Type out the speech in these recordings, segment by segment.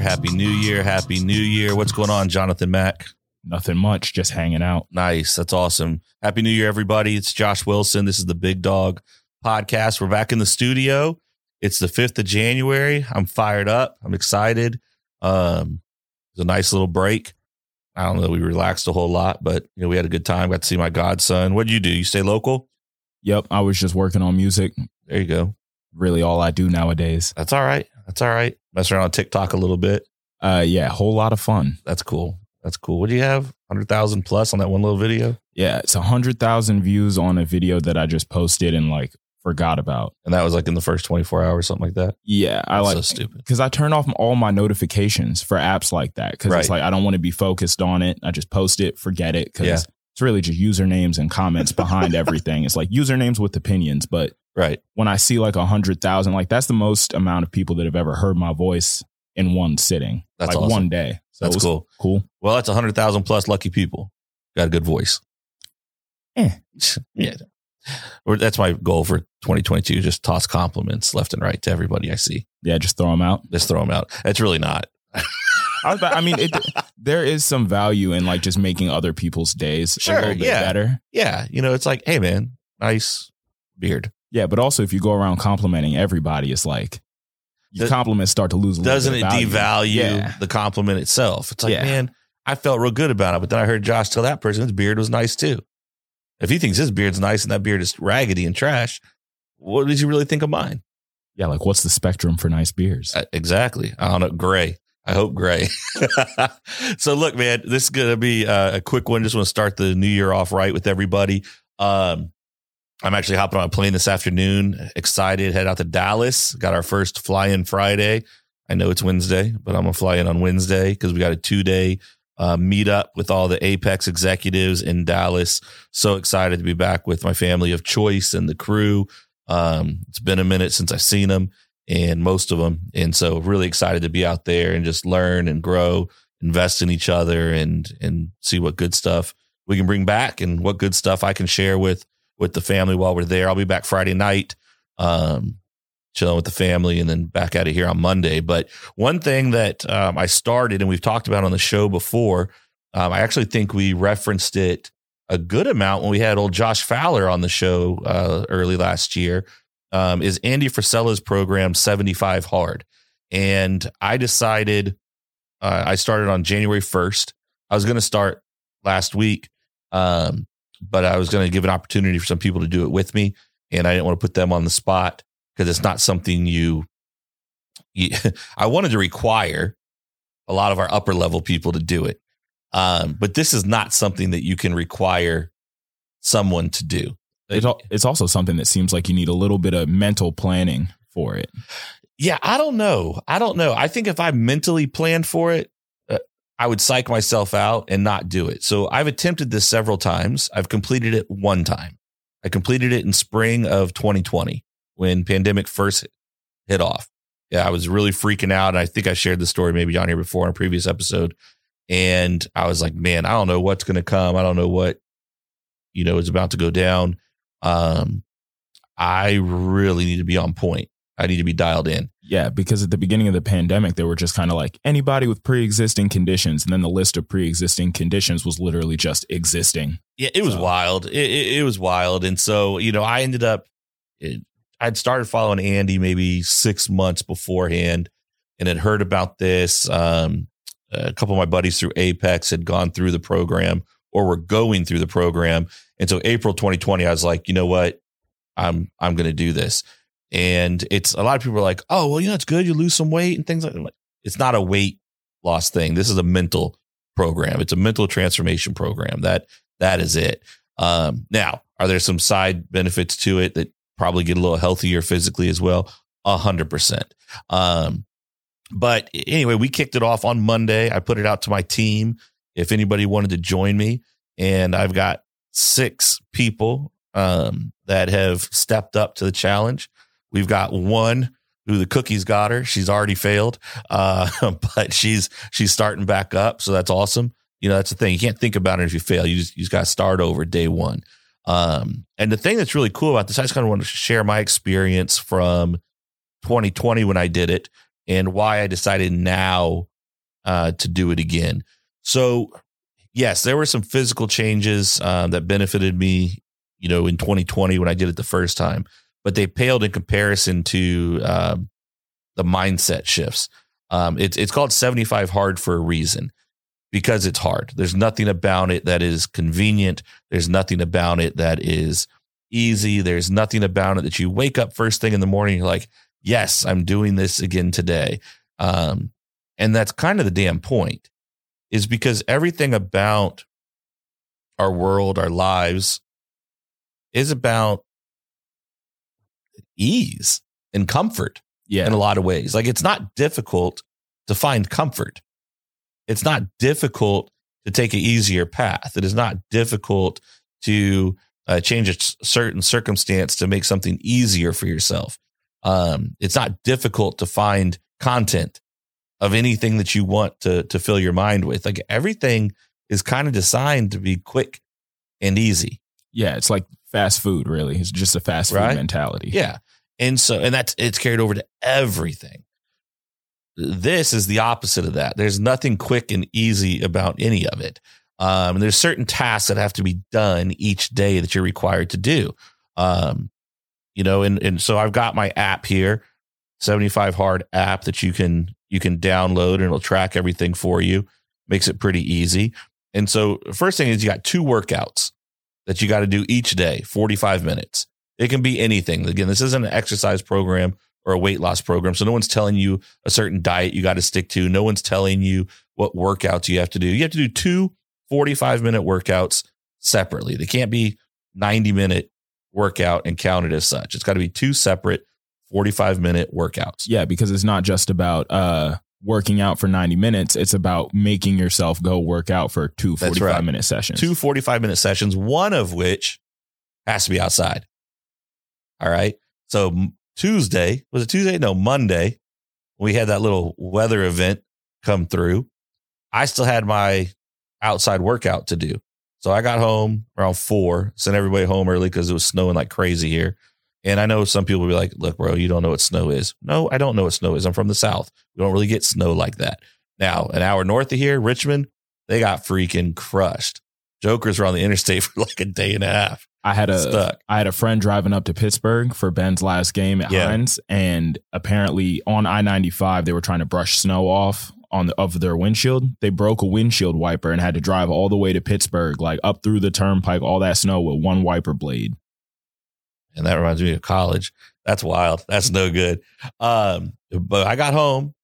Happy New Year. Happy New Year. Happy New Year. What's going on, Jonathan Mack? Nothing much, just hanging out. Nice. That's awesome. Happy New Year, everybody. It's Josh Wilson. This is the Big Dog Podcast. We're back in the studio. It's the 5th of January. I'm fired up. I'm excited. Um, it's a nice little break. I don't know. We relaxed a whole lot, but you know, we had a good time. Got to see my godson. What did you do? You stay local? Yep, I was just working on music. There you go. Really, all I do nowadays. That's all right. That's all right. Mess around on TikTok a little bit. Uh, yeah, whole lot of fun. That's cool. That's cool. What do you have? Hundred thousand plus on that one little video, Yeah, it's a hundred thousand views on a video that I just posted and like forgot about. and that was like in the first twenty four hours, something like that. Yeah, I That's like so stupid. because I turn off all my notifications for apps like that because it's like I don't want to be focused on it. I just post it, forget it because Yeah. it's really just usernames and comments behind everything. It's like usernames with opinions, but Right. when I see like a hundred thousand, like that's the most amount of people that have ever heard my voice in one sitting. That's like awesome. one day. So That's cool. Cool. Well, that's a hundred thousand plus lucky people. Got a good voice. Eh. yeah. Or that's my goal for 2022. Just toss compliments left and right to everybody I see. Yeah, just throw them out. Just throw them out. It's really not. I, was about- I mean, it, there is some value in like just making other people's days Sure, a little bit yeah. better. Yeah. You know, it's like, hey man, nice beard. Yeah, but also if you go around complimenting everybody, it's like your compliments start to lose a Doesn't it bit of value. devalue Yeah. the compliment itself? It's like, Yeah. man, I felt real good about it. But then I heard Josh tell that person his beard was nice too. If he thinks his beard's nice and that beard is raggedy and trash, what did you really think of mine? Yeah, like what's the spectrum for nice beers? Uh, exactly. I don't know. Gray. I hope gray. so look, man, this is going to be uh, a quick one. Just want to start the new year off right with everybody. Um, I'm actually hopping on a plane this afternoon. Excited. Head out to Dallas. Got our first fly in Friday. I know it's Wednesday, but I'm to fly in on Wednesday because we got a two day uh, meetup with all the Apex executives in Dallas. So excited to be back with my family of choice and the crew. Um, it's been a minute since I've seen them and most of them. And so really excited to be out there and just learn and grow, invest in each other and, and see what good stuff we can bring back and what good stuff I can share with, with the family while we're there. I'll be back Friday night, um, chilling with the family and then back out of here on Monday. But one thing that um, I started and we've talked about on the show before, um, I actually think we referenced it a good amount when we had old Josh Fowler on the show uh, early last year um, is Andy Frisella's program 75 Hard. And I decided uh, I started on January 1st. I was going to start last week, um, but I was going to give an opportunity for some people to do it with me. And I didn't want to put them on the spot because it's not something you, you I wanted to require a lot of our upper level people to do it. Um, but this is not something that you can require someone to do. It it's also something that seems like you need a little bit of mental planning for it. Yeah, I don't know. I don't know. I think if I mentally planned for it, I would psych myself out and not do it. So I've attempted this several times. I've completed it one time. I completed it in spring of 2020 when pandemic first hit off. Yeah, I was really freaking out. And I think I shared the story maybe on here before in a previous episode. And I was like, man, I don't know what's going to come. I don't know what, you know, is about to go down. Um, I really need to be on point. I need to be dialed in. Yeah, because at the beginning of the pandemic, they were just kind of like anybody with pre existing conditions. And then the list of pre existing conditions was literally just existing. Yeah, it was So- wild. It, it, it was wild. And so, you know, I ended up, it, I'd started following Andy maybe six months beforehand and had heard about this. Um, a couple of my buddies through Apex had gone through the program or were going through the program. And so April 2020, I was like, you know what? I'm, I'm going to do this. And it's a lot of people are like, oh, well, you know, it's good. You lose some weight and things like that. Like, It's not a weight loss thing. This is a mental program. It's a mental transformation program. That, that is it. Um, now, are there some side benefits to it that probably get a little healthier physically as well? A hundred percent. Um, but anyway, we kicked it off on Monday. I put it out to my team if anybody wanted to join me, and I've got six people um, that have stepped up to the challenge. We've got one who the cookies got her. She's already failed, uh, but she's she's starting back up, so that's awesome. You know, that's the thing. You can't think about it if you fail. You just you just got to start over day one. Um, and the thing that's really cool about this, I just kind of want to share my experience from 2020 when I did it and why I decided now uh, to do it again. So, yes, there were some physical changes uh, that benefited me, you know, in 2020 when I did it the first time, but they paled in comparison to um, the mindset shifts. Um, it's it's called 75 hard for a reason because it's hard. There's nothing about it that is convenient. There's nothing about it that is easy. There's nothing about it that you wake up first thing in the morning, you're like, yes, I'm doing this again today. Um, and that's kind of the damn point, is because everything about our world, our lives, is about ease and comfort Yeah. in a lot of ways. Like it's not difficult to find comfort. It's not difficult to take an easier path. It is not difficult to uh, change a certain circumstance to make something easier for yourself. Um, it's not difficult to find content of anything that you want to to fill your mind with. Like everything is kind of designed to be quick and easy. yeah. It's like fast food, really. It's just a fast food Right? mentality. Yeah. And so, and that's, it's carried over to everything. This is the opposite of that. There's nothing quick and easy about any of it. Um, and there's certain tasks that have to be done each day that you're required to do. Um, you know, and, and so I've got my app here, 75 hard app that you can, you can download and it'll track everything for you. Makes it pretty easy. And so first thing is you got two workouts that you got to do each day, 45 minutes. It can be anything. Again, this isn't an exercise program or a weight loss program. So no one's telling you a certain diet you got to stick to. No one's telling you what workouts you have to do. You have to do two 45 minute workouts separately. They can't be 90 minute workout and counted as such. It's got to be two separate 45 minute workouts. Yeah, because it's not just about uh working out for 90 minutes. It's about making yourself go work out for two 45 right. minute sessions. Two 45 minute sessions, one of which has to be outside. All right. So Tuesday, was it Tuesday? No, Monday, we had that little weather event come through. I still had my outside workout to do. So I got home around four, sent everybody home early because it was snowing like crazy here. And I know some people will be like, look, bro, you don't know what snow is. No, I don't know what snow is. I'm from the South. We don't really get snow like that. Now, an hour north of here, Richmond, they got freaking crushed. Jokers were on the interstate for like a day and a half. I had a Stuck. I had a friend driving up to Pittsburgh for Ben's last game at Yeah. Heinz, and apparently on I ninety five they were trying to brush snow off on the, of their windshield. They broke a windshield wiper and had to drive all the way to Pittsburgh, like up through the turnpike, all that snow with one wiper blade. And that reminds me of college. That's wild. That's no good. Um, but I got home.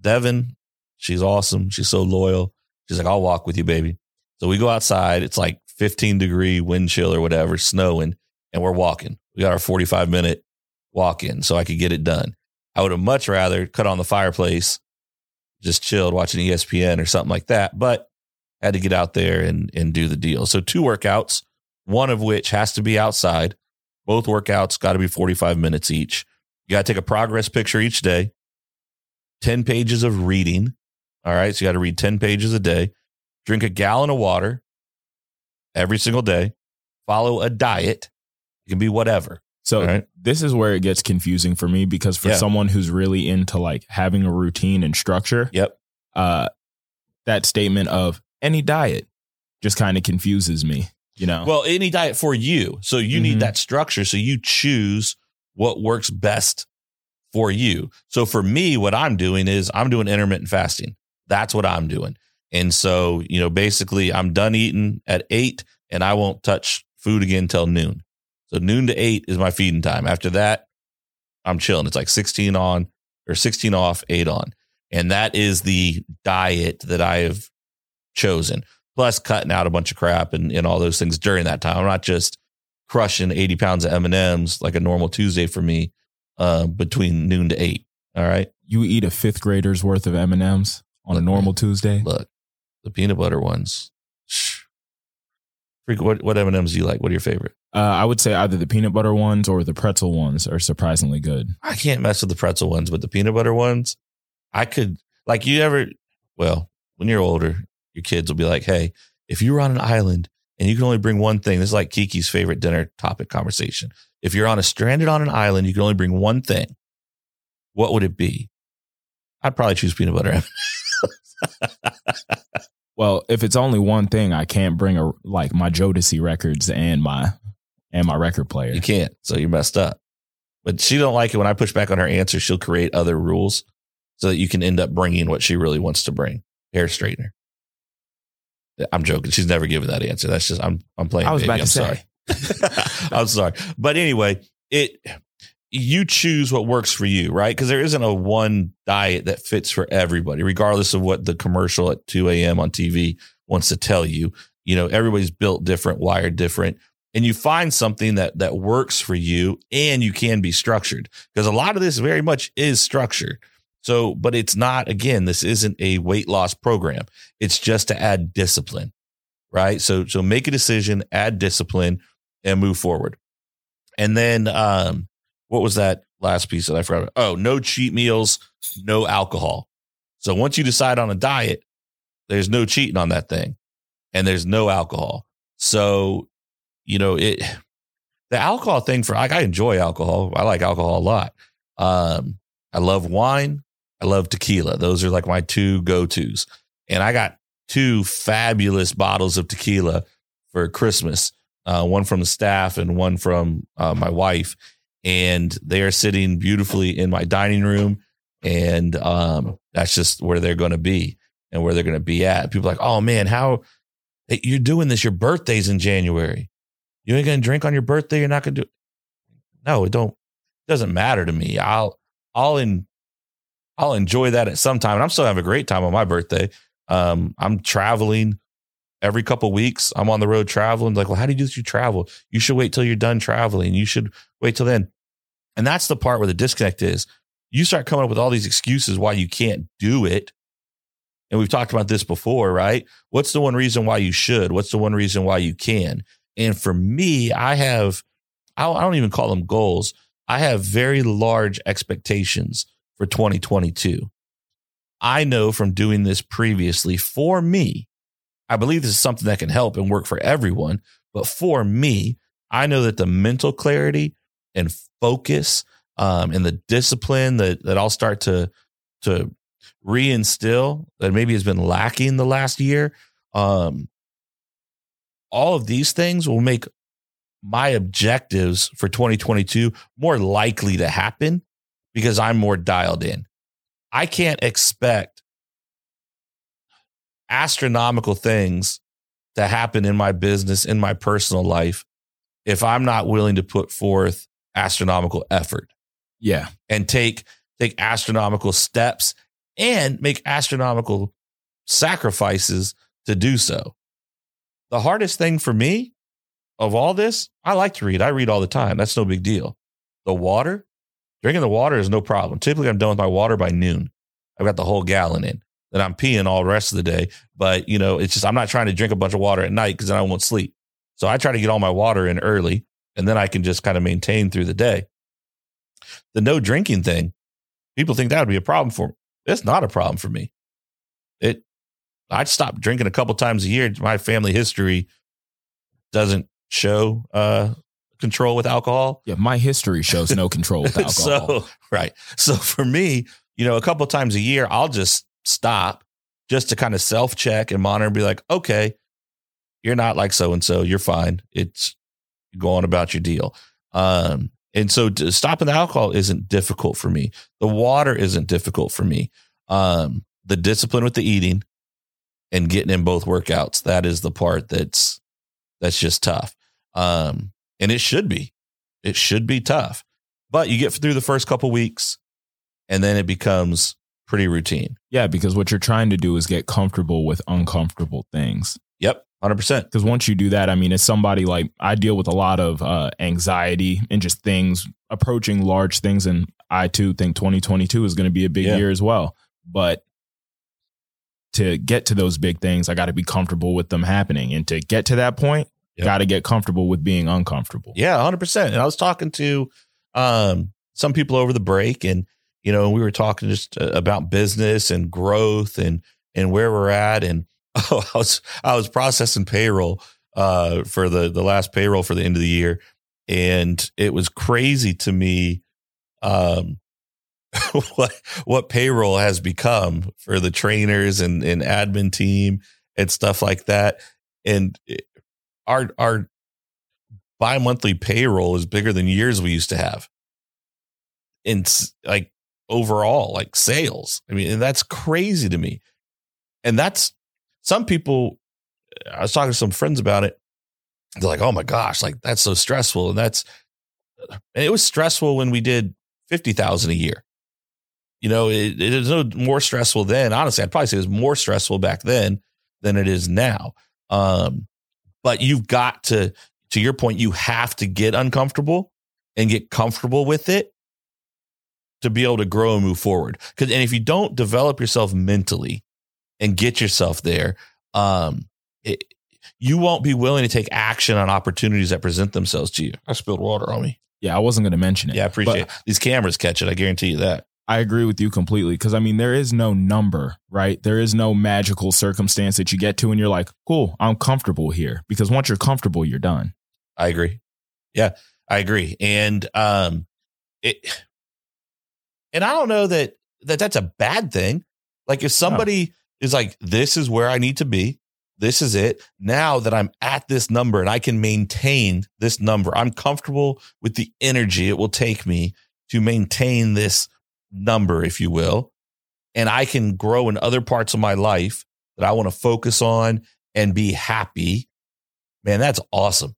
Devin, she's awesome. She's so loyal. She's like, I'll walk with you, baby. So we go outside. It's like 15 degree wind chill or whatever, snowing, and we're walking. We got our 45 minute walk in so I could get it done. I would have much rather cut on the fireplace, just chilled watching ESPN or something like that, but I had to get out there and, and do the deal. So two workouts, one of which has to be outside. Both workouts got to be 45 minutes each. You got to take a progress picture each day, 10 pages of reading. All right. So you got to read 10 pages a day, drink a gallon of water every single day, follow a diet. It can be whatever. So right. this is where it gets confusing for me because for Yeah. someone who's really into like having a routine and structure, Yep. uh, that statement of any diet just kind of confuses me. You know, Well, any diet for you. So you Mhm. need that structure. So you choose what works best for you. So for me, what I'm doing is I'm doing intermittent fasting. That's what I'm doing. And so, you know, basically I'm done eating at eight and I won't touch food again till noon. So noon to eight is my feeding time. After that, I'm chilling. It's like 16 on or 16 off, eight on. And that is the diet that I have chosen plus cutting out a bunch of crap and, and all those things during that time. I'm not just crushing 80 pounds of M&Ms like a normal Tuesday for me uh, between noon to eight. All right. you eat a fifth grader's worth of M and M's on a Look, normal Tuesday. Look, the peanut butter ones. Freak, what, what M&Ms do you like? What are your favorite? Uh, I would say either the peanut butter ones or the pretzel ones are surprisingly good. I can't mess with the pretzel ones, but the peanut butter ones, I could, like, you ever, well, when you're older, your kids will be like, hey, if you were on an island and you can only bring one thing, this is like Kiki's favorite dinner topic conversation. If you're on a stranded on an island, you can only bring one thing. What would it be? I'd probably choose peanut butter. Well, if it's only one thing, I can't bring a like my Jodeci records and my and my record player. You can't, so you're messed up. But she don't like it when I push back on her answer. She'll create other rules so that you can end up bringing what she really wants to bring: hair straightener. I'm joking. She's never given that answer. That's just I'm I'm playing. I was baby. about to I'm say. sorry. I'm sorry, but anyway, it you choose what works for you, right? Because there isn't a one diet that fits for everybody, regardless of what the commercial at 2 a.m. on TV wants to tell you. You know, everybody's built different, wired different, and you find something that that works for you, and you can be structured because a lot of this very much is structured. So, but it's not. Again, this isn't a weight loss program. It's just to add discipline, right? So, so make a decision, add discipline, and move forward. And then, um, what was that last piece that I forgot? About? Oh, no cheat meals, no alcohol. So once you decide on a diet, there's no cheating on that thing, and there's no alcohol. So, you know it. The alcohol thing for like I enjoy alcohol. I like alcohol a lot. Um, I love wine. I love tequila. Those are like my two go tos. And I got two fabulous bottles of tequila for Christmas. Uh, one from the staff and one from uh, my wife and they are sitting beautifully in my dining room. And um, that's just where they're going to be and where they're going to be at. People like, oh man, how you're doing this? Your birthday's in January. You ain't going to drink on your birthday. You're not going to do. No, it don't. It doesn't matter to me. I'll I'll in I'll enjoy that at some time. And I'm still having a great time on my birthday. Um, I'm traveling every couple weeks. I'm on the road traveling. Like, well, how do you do this? You travel. You should wait till you're done traveling. You should wait till then. And that's the part where the disconnect is. You start coming up with all these excuses why you can't do it. And we've talked about this before, right? What's the one reason why you should? What's the one reason why you can? And for me, I have, I don't even call them goals. I have very large expectations for 2022. I know from doing this previously for me, I believe this is something that can help and work for everyone. But for me, I know that the mental clarity and focus um, and the discipline that that I'll start to to reinstill that maybe has been lacking the last year. Um, all of these things will make my objectives for 2022 more likely to happen because I'm more dialed in. I can't expect astronomical things that happen in my business, in my personal life, if I'm not willing to put forth astronomical effort. Yeah. And take take astronomical steps and make astronomical sacrifices to do so. The hardest thing for me of all this, I like to read. I read all the time. That's no big deal. The water, drinking the water is no problem. Typically, I'm done with my water by noon. I've got the whole gallon in. Then I'm peeing all the rest of the day. But, you know, it's just, I'm not trying to drink a bunch of water at night because then I won't sleep. So I try to get all my water in early and then I can just kind of maintain through the day. The no drinking thing, people think that would be a problem for me. It's not a problem for me. It, I'd stop drinking a couple times a year. My family history doesn't show uh, control with alcohol. Yeah, my history shows no control with alcohol. so, right. So for me, you know, a couple times a year, I'll just stop just to kind of self check and monitor and be like, okay, you're not like so and so. You're fine. It's go on about your deal. Um, and so stopping the alcohol isn't difficult for me. The water isn't difficult for me. Um, the discipline with the eating and getting in both workouts, that is the part that's that's just tough. Um, and it should be. It should be tough. But you get through the first couple weeks and then it becomes pretty routine. Yeah, because what you're trying to do is get comfortable with uncomfortable things. Yep. 100%. Because once you do that, I mean, as somebody like I deal with a lot of uh, anxiety and just things approaching large things. And I too think 2022 is going to be a big yeah. year as well. But to get to those big things, I got to be comfortable with them happening. And to get to that point, yep. got to get comfortable with being uncomfortable. Yeah, 100%. And I was talking to um, some people over the break and, you know, we were talking just uh, about business and growth and, and where we're at. And, Oh, I was I was processing payroll uh, for the the last payroll for the end of the year, and it was crazy to me um, what what payroll has become for the trainers and, and admin team and stuff like that. And our our bi-monthly payroll is bigger than years we used to have. In like overall, like sales. I mean, that's crazy to me. And that's some people I was talking to some friends about it. They're like, "Oh my gosh, like that's so stressful." And that's and it was stressful when we did 50,000 a year. You know, it, it is no more stressful then. Honestly, I'd probably say it was more stressful back then than it is now. Um, but you've got to, to your point, you have to get uncomfortable and get comfortable with it to be able to grow and move forward. Cause, and if you don't develop yourself mentally and get yourself there, um, it, you won't be willing to take action on opportunities that present themselves to you. I spilled water on me. Yeah, I wasn't going to mention it. Yeah, I appreciate it. These cameras catch it. I guarantee you that. I agree with you completely because I mean, there is no number, right? There is no magical circumstance that you get to and you're like, cool, I'm comfortable here. Because once you're comfortable, you're done. I agree. Yeah, I agree. And, um, it, and I don't know that, that that's a bad thing. Like if somebody no. is like, this is where I need to be, this is it. Now that I'm at this number and I can maintain this number, I'm comfortable with the energy it will take me to maintain this number, if you will. And I can grow in other parts of my life that I want to focus on and be happy. Man, that's awesome.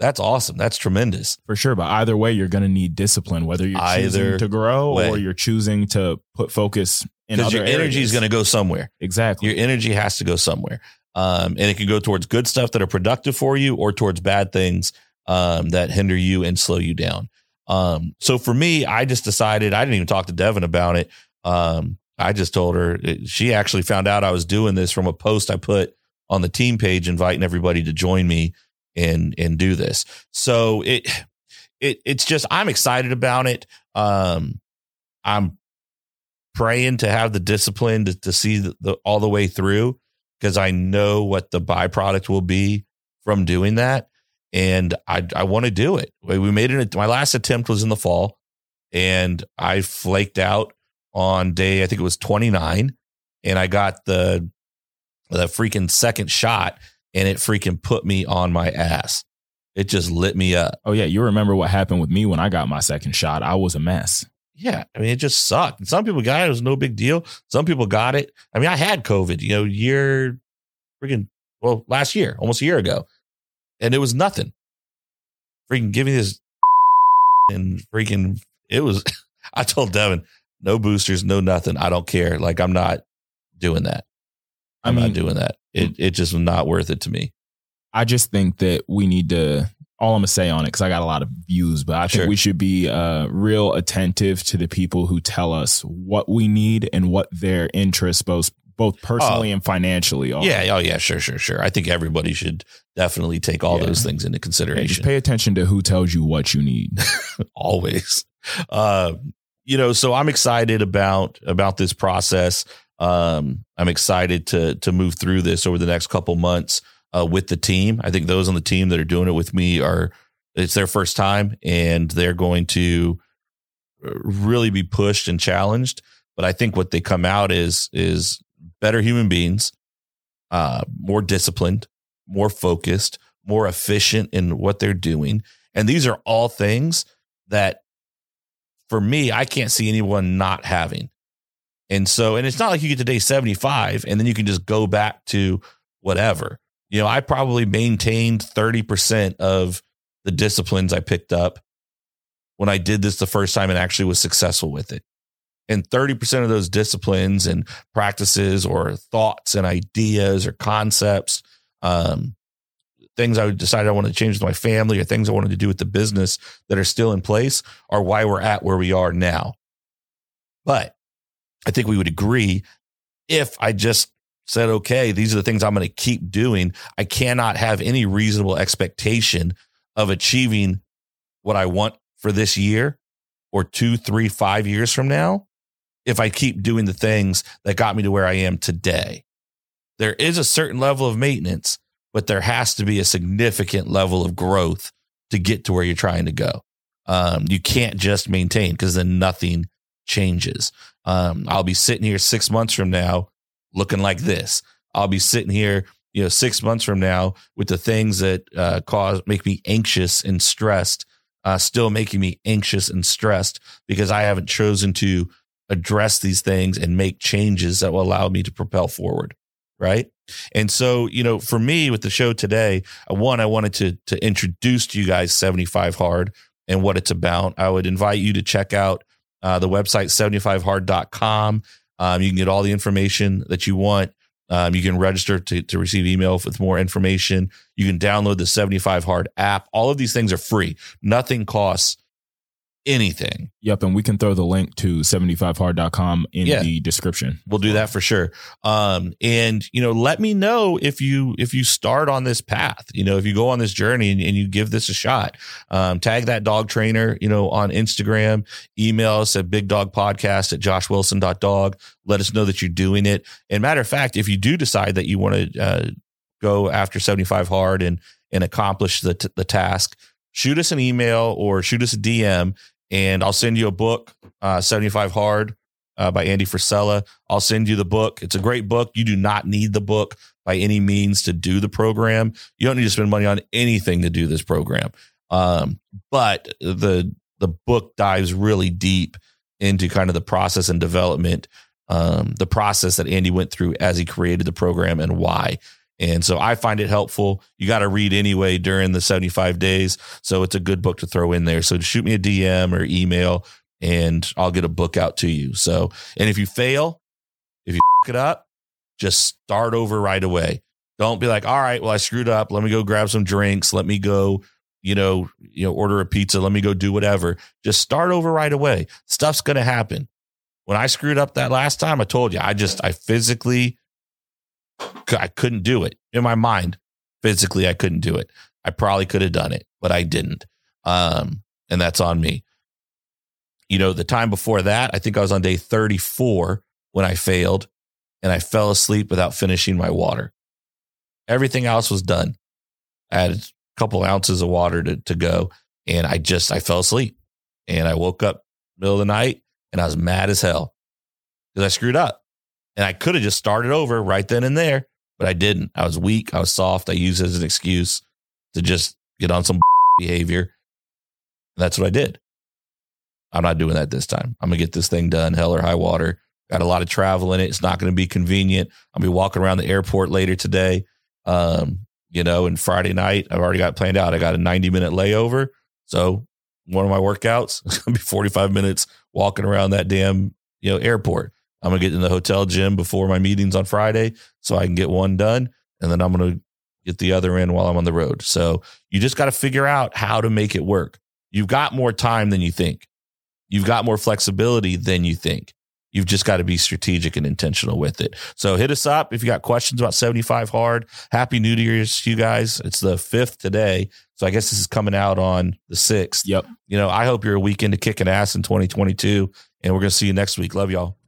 That's awesome. That's tremendous. For sure. But either way, you're going to need discipline, whether you're either choosing to grow way. or you're choosing to put focus in Because your energy is going to go somewhere. Exactly. Your energy has to go somewhere. Um, and it can go towards good stuff that are productive for you or towards bad things um, that hinder you and slow you down. Um, so for me, I just decided I didn't even talk to Devin about it. Um, I just told her she actually found out I was doing this from a post I put on the team page, inviting everybody to join me and and do this. So it it it's just I'm excited about it. Um, I'm praying to have the discipline to, to see the, the all the way through because I know what the byproduct will be from doing that. And I, I want to do it. We made it. My last attempt was in the fall and I flaked out on day, I think it was 29 and I got the, the freaking second shot and it freaking put me on my ass. It just lit me up. Oh yeah. You remember what happened with me when I got my second shot. I was a mess. Yeah, I mean, it just sucked. Some people got it; it was no big deal. Some people got it. I mean, I had COVID, you know, year freaking well, last year, almost a year ago, and it was nothing. Freaking giving this and freaking it was. I told Devin, no boosters, no nothing. I don't care. Like I'm not doing that. I'm I mean, not doing that. It it just not worth it to me. I just think that we need to all I'm gonna say on it because I got a lot of views, but I sure. think we should be uh, real attentive to the people who tell us what we need and what their interests both both personally oh, and financially are. Yeah, oh yeah, sure, sure, sure. I think everybody should definitely take all yeah. those things into consideration. Yeah, just pay attention to who tells you what you need. Always. Uh, you know, so I'm excited about about this process. Um, I'm excited to to move through this over the next couple months uh, with the team. I think those on the team that are doing it with me are it's their first time and they're going to uh, really be pushed and challenged. But I think what they come out is is better human beings, uh, more disciplined, more focused, more efficient in what they're doing. And these are all things that for me, I can't see anyone not having. And so, and it's not like you get to day 75 and then you can just go back to whatever you know, I probably maintained 30% of the disciplines I picked up when I did this the first time and actually was successful with it. And 30% of those disciplines and practices or thoughts and ideas or concepts, um, things I decided I wanted to change with my family or things I wanted to do with the business that are still in place are why we're at where we are now. But I think we would agree if I just said, okay, these are the things I'm going to keep doing. I cannot have any reasonable expectation of achieving what I want for this year or two, three, five years from now if I keep doing the things that got me to where I am today. There is a certain level of maintenance, but there has to be a significant level of growth to get to where you're trying to go. Um, you can't just maintain because then nothing changes. Um, I'll be sitting here six months from now looking like this. I'll be sitting here, you know, six months from now with the things that uh, cause make me anxious and stressed, uh, still making me anxious and stressed because I haven't chosen to address these things and make changes that will allow me to propel forward. Right. And so, you know, for me with the show today, uh, one, I wanted to to introduce to you guys 75 Hard and what it's about. I would invite you to check out uh, the website 75hard.com. Um, you can get all the information that you want. Um, you can register to, to receive email with more information. You can download the 75 Hard app. All of these things are free. Nothing costs anything. Yep. And we can throw the link to 75hard.com in Yeah. the description. We'll do that for sure. Um, and you know, let me know if you if you start on this path. You know, if you go on this journey and, and you give this a shot. Um, tag that dog trainer. You know, on Instagram. Email us at big dog podcast at joshwilson.dog. Let us know that you're doing it. And matter of fact, if you do decide that you want to uh, go after 75 hard and and accomplish the t- the task, shoot us an email or shoot us a DM, and I'll send you a book. Uh, 75 hard uh, by Andy Frisella. I'll send you the book. It's a great book. You do not need the book by any means to do the program. You don't need to spend money on anything to do this program. Um, but the the book dives really deep into kind of the process and development, um, the process that Andy went through as he created the program and why. And so I find it helpful. You got to read anyway during the 75 days. So it's a good book to throw in there. So shoot me a DM or email and I'll get a book out to you. So, and if you fail, if you f- it up, just start over right away. Don't be like, all right, well, I screwed up. Let me go grab some drinks. Let me go, you know, you know, order a pizza. Let me go do whatever. Just start over right away. Stuff's going to happen. When I screwed up that last time, I told you, I just, I physically, I couldn't do it in my mind. Physically, I couldn't do it. I probably could have done it, but I didn't. Um, and that's on me you know, the time before that, I think I was on day 34 when I failed and I fell asleep without finishing my water. Everything else was done. I had a couple ounces of water to, to go and I just, I fell asleep and I woke up middle of the night and I was mad as hell because I screwed up and I could have just started over right then and there, but I didn't. I was weak. I was soft. I used it as an excuse to just get on some behavior. That's what I did. I'm not doing that this time. I'm gonna get this thing done, hell or high water. Got a lot of travel in it. It's not gonna be convenient. I'll be walking around the airport later today. Um, you know, and Friday night, I've already got planned out. I got a 90 minute layover. So one of my workouts is gonna be 45 minutes walking around that damn, you know, airport. I'm gonna get in the hotel gym before my meetings on Friday so I can get one done. And then I'm gonna get the other in while I'm on the road. So you just got to figure out how to make it work. You've got more time than you think. You've got more flexibility than you think. You've just got to be strategic and intentional with it. So hit us up if you got questions about 75 hard. Happy New Year's to you guys. It's the fifth today. So I guess this is coming out on the sixth. Yep. You know, I hope you're a weekend to kicking ass in 2022. And we're going to see you next week. Love y'all.